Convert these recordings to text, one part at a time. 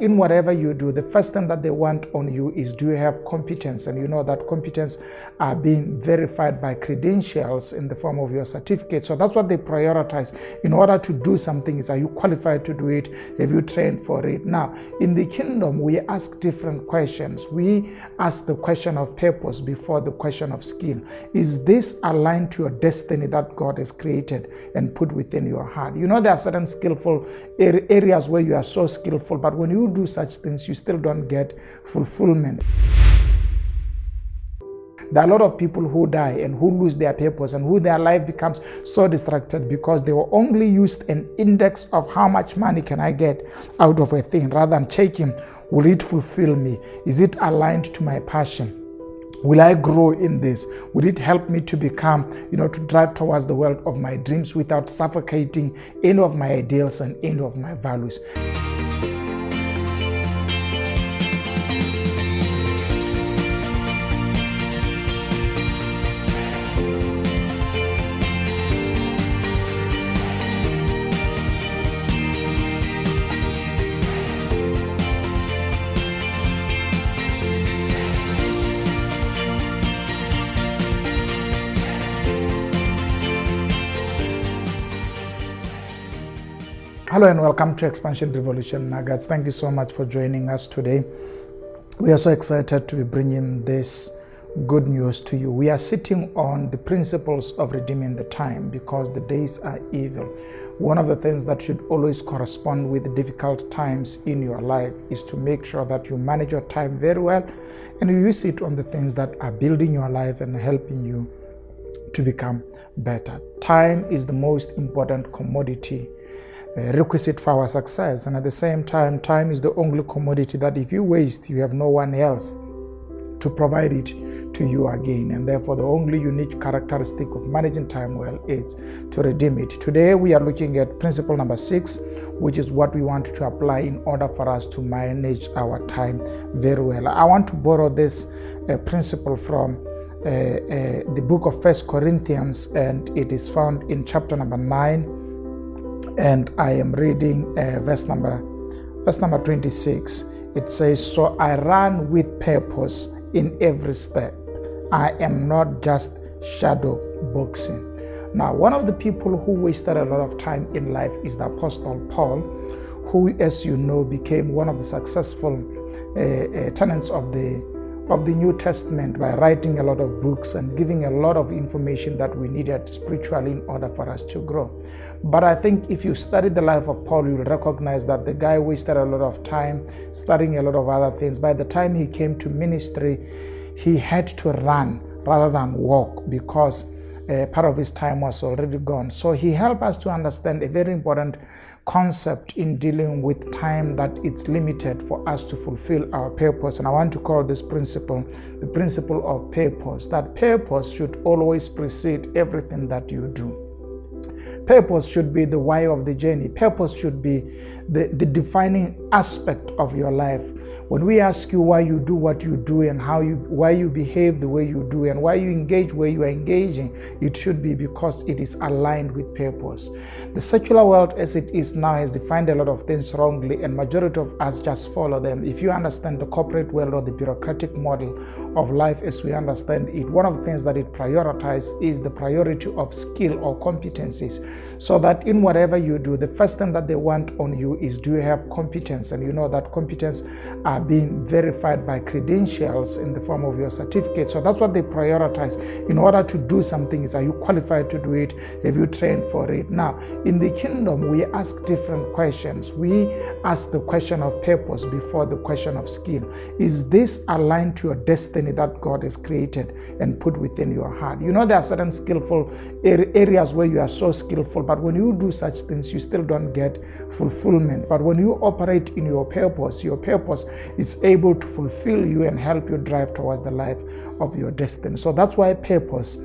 in whatever you do, the first thing that they want on you is do you have competence? And you know that competence are being verified by credentials in the form of your certificate. So that's what they prioritize. In order to do something, is are you qualified to do it? Have you trained for it? Now, in the kingdom, we ask different questions. We ask the question of purpose before the question of skill. Is this aligned to your destiny that God has created and put within your heart? You know, there are certain skillful er-, areas where you are so skillful, but when you do such things, you still don't get fulfillment. There are a lot of people who die and who lose their purpose and who their life becomes so distracted because they were only used an index of how much money can I get out of a thing rather than checking will it fulfill me? Is it aligned to my passion? Will I grow in this? Will it help me to become, you know, to drive towards the world of my dreams without suffocating any of my ideals and any of my values? Hello and welcome to Expansion Revolution Nuggets. Thank you so much for joining us today. We are so excited to be bringing this good news to you. We are sitting on the principles of redeeming the time because the days are evil. One of the things that should always correspond with difficult times in your life is to make sure that you manage your time very well and you use it on the things that are building your life and helping you to become better. Time is the most important commodity requisite for our success. And at the same time, time is the only commodity that if you waste, you have no one else to provide it to you again. And therefore, the only unique characteristic of managing time well is to redeem it. Today, we are looking at principle number six, which is what we want to apply in order for us to manage our time very well. I want to borrow this uh, principle from uh, uh, the book of First Corinthians, and it is found in chapter number 9 and I am reading uh, verse number verse number 26. It says, "So I run with purpose in every step. I am not just shadow boxing." Now, one of the people who wasted a lot of time in life is the Apostle Paul, who, as you know, became one of the successful uh, uh, tenants of the of the New Testament by writing a lot of books and giving a lot of information that we needed spiritually in order for us to grow. But I think if you study the life of Paul, you'll recognize that the guy wasted a lot of time studying a lot of other things. By the time he came to ministry, he had to run rather than walk because uh, part of his time was already gone. So he helped us to understand a very important concept in dealing with time that it's limited for us to fulfill our purpose. And I want to call this principle the principle of purpose. That purpose should always precede everything that you do. Purpose should be the why of the journey. Purpose should be the, the defining aspect of your life. When we ask you why you do what you do and how you why you behave the way you do and why you engage where you are engaging, it should be because it is aligned with purpose. The secular world as it is now has defined a lot of things wrongly and majority of us just follow them. If you understand the corporate world or the bureaucratic model of life as we understand it, one of the things that it prioritizes is the priority of skill or competencies. So that in whatever you do, the first thing that they want on you is do you have competence? And you know that competence are being verified by credentials in the form of your certificate. So that's what they prioritize. In order to do something, is are you qualified to do it? Have you trained for it? Now, in the kingdom, we ask different questions. We ask the question of purpose before the question of skill. Is this aligned to your destiny that God has created and put within your heart? You know, there are certain skillful areas where you are so skillful, but when you do such things, you still don't get fulfillment. But when you operate in your purpose, your purpose is able to fulfill you and help you drive towards the life of your destiny. So that's why purpose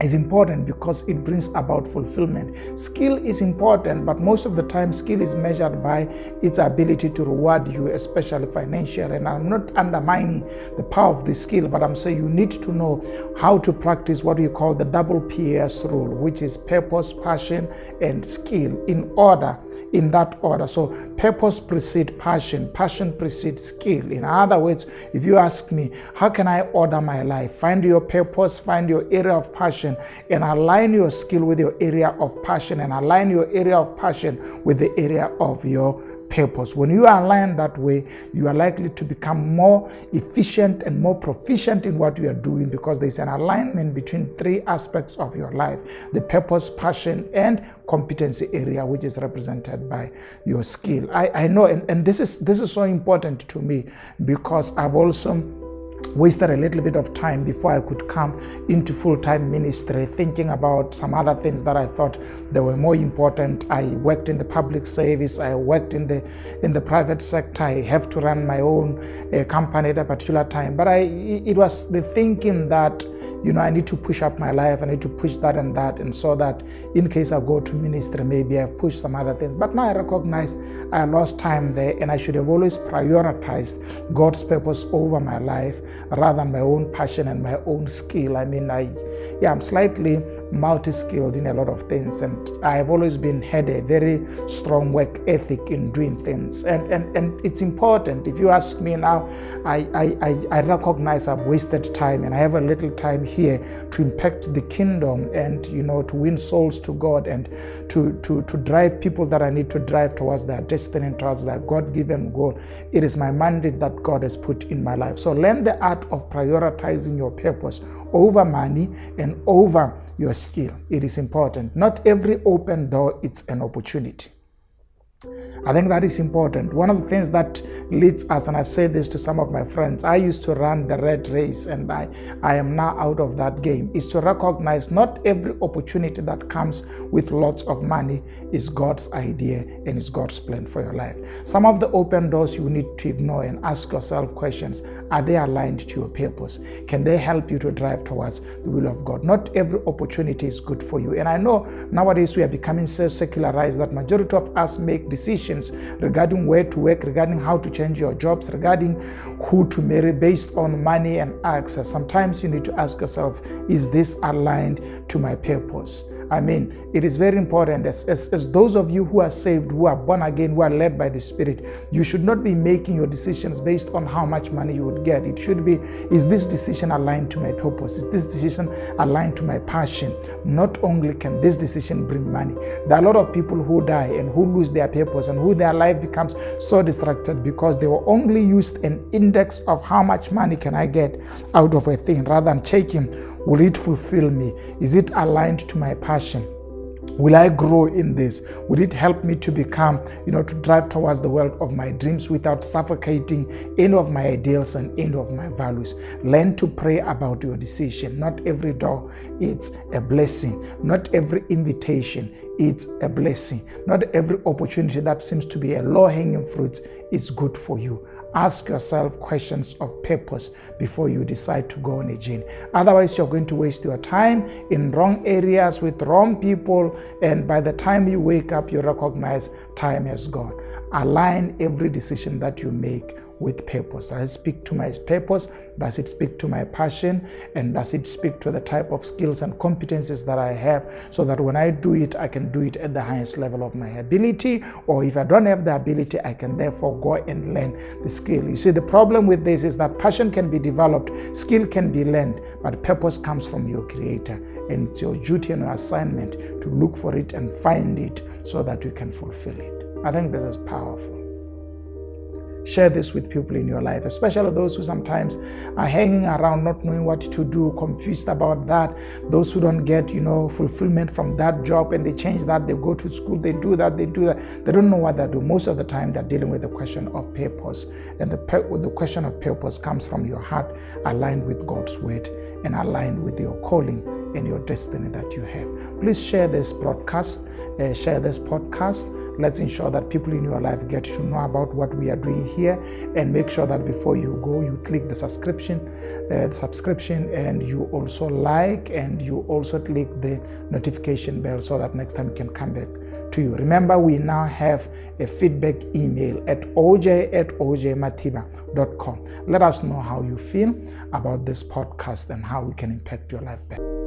is important because it brings about fulfillment. Skill is important, but most of the time, skill is measured by its ability to reward you, especially financially. And I'm not undermining the power of the skill, but I'm saying you need to know how to practice what we call the double PS rule, which is purpose, passion, and skill in order, in that order. So, purpose precedes passion, passion precedes skill. In other words, if you ask me, how can I order my life? Find your purpose, find your area of passion passion and align your skill with your area of passion and align your area of passion with the area of your purpose. When you are aligned that way, you are likely to become more efficient and more proficient in what you are doing because there's an alignment between three aspects of your life the purpose, passion, and competency area, which is represented by your skill. I, I know, and, and this is this is so important to me because I've also wasted a little bit of time before I could come into full-time ministry thinking about some other things that I thought they were more important. I worked in the public service, I worked in the in the private sector. I have to run my own uh, company at a particular time. But I it was the thinking that you know, I need to push up my life, I need to push that and that, and so that in case I go to ministry, maybe I've pushed some other things. But now I recognize I lost time there, and I should have always prioritized God's purpose over my life rather than my own passion and my own skill. I mean, I, yeah, I'm slightly multi-skilled in a lot of things and I've always been had a very strong work ethic in doing things and and, and it's important if you ask me now I, I, I recognize I've wasted time and I have a little time here to impact the kingdom and you know to win souls to God and to to, to drive people that I need to drive towards their destiny and towards their God-given goal it is my mandate that God has put in my life so learn the art of prioritizing your purpose over money and over your skill. It is important. Not every open door is an opportunity. I think that is important. One of the things that leads us, and I've said this to some of my friends, I used to run the red race and I, I am now out of that game, is to recognize not every opportunity that comes with lots of money is God's idea and is God's plan for your life. Some of the open doors you need to ignore and ask yourself questions Are they aligned to your purpose? Can they help you to drive towards the will of God? Not every opportunity is good for you. And I know nowadays we are becoming so secularized that majority of us make decisions regarding where to work, regarding how to change your jobs, regarding who to marry based on money and access. Sometimes you need to ask yourself, is this aligned to my purpose? I mean, it is very important as, as, as those of you who are saved, who are born again, who are led by the Spirit, you should not be making your decisions based on how much money you would get. It should be, is this decision aligned to my purpose? Is this decision aligned to my passion? Not only can this decision bring money, there are a lot of people who die and who lose their purpose and who their life becomes so distracted because they were only used an index of how much money can I get out of a thing rather than checking Will it fulfill me? Is it aligned to my passion? Will I grow in this? Will it help me to become, you know, to drive towards the world of my dreams without suffocating any of my ideals and any of my values? Learn to pray about your decision. Not every door is a blessing. Not every invitation is a blessing. Not every opportunity that seems to be a low hanging fruit is good for you. Ask yourself questions of purpose before you decide to go on a journey. Otherwise, you're going to waste your time in wrong areas with wrong people, and by the time you wake up, you recognize time has gone. Align every decision that you make with purpose? Does it speak to my purpose? Does it speak to my passion? And does it speak to the type of skills and competencies that I have so that when I do it, I can do it at the highest level of my ability? Or if I don't have the ability, I can therefore go and learn the skill. You see, the problem with this is that passion can be developed, skill can be learned, but purpose comes from your creator. And it's your duty and your assignment to look for it and find it so that you can fulfill it. I think this is powerful. Share this with people in your life, especially those who sometimes are hanging around not knowing what to do, confused about that. Those who don't get, you know, fulfillment from that job and they change that, they go to school, they do that, they do that. They don't know what they do. Most of the time, they're dealing with the question of purpose. And the, the question of purpose comes from your heart aligned with God's word and aligned with your calling and your destiny that you have. Please share this broadcast, uh, share this podcast. Let's ensure that people in your life get to know about what we are doing here, and make sure that before you go, you click the subscription, uh, the subscription, and you also like and you also click the notification bell so that next time you can come back to you. Remember, we now have a feedback email at oj at ojmatiba.com. Let us know how you feel about this podcast and how we can impact your life better.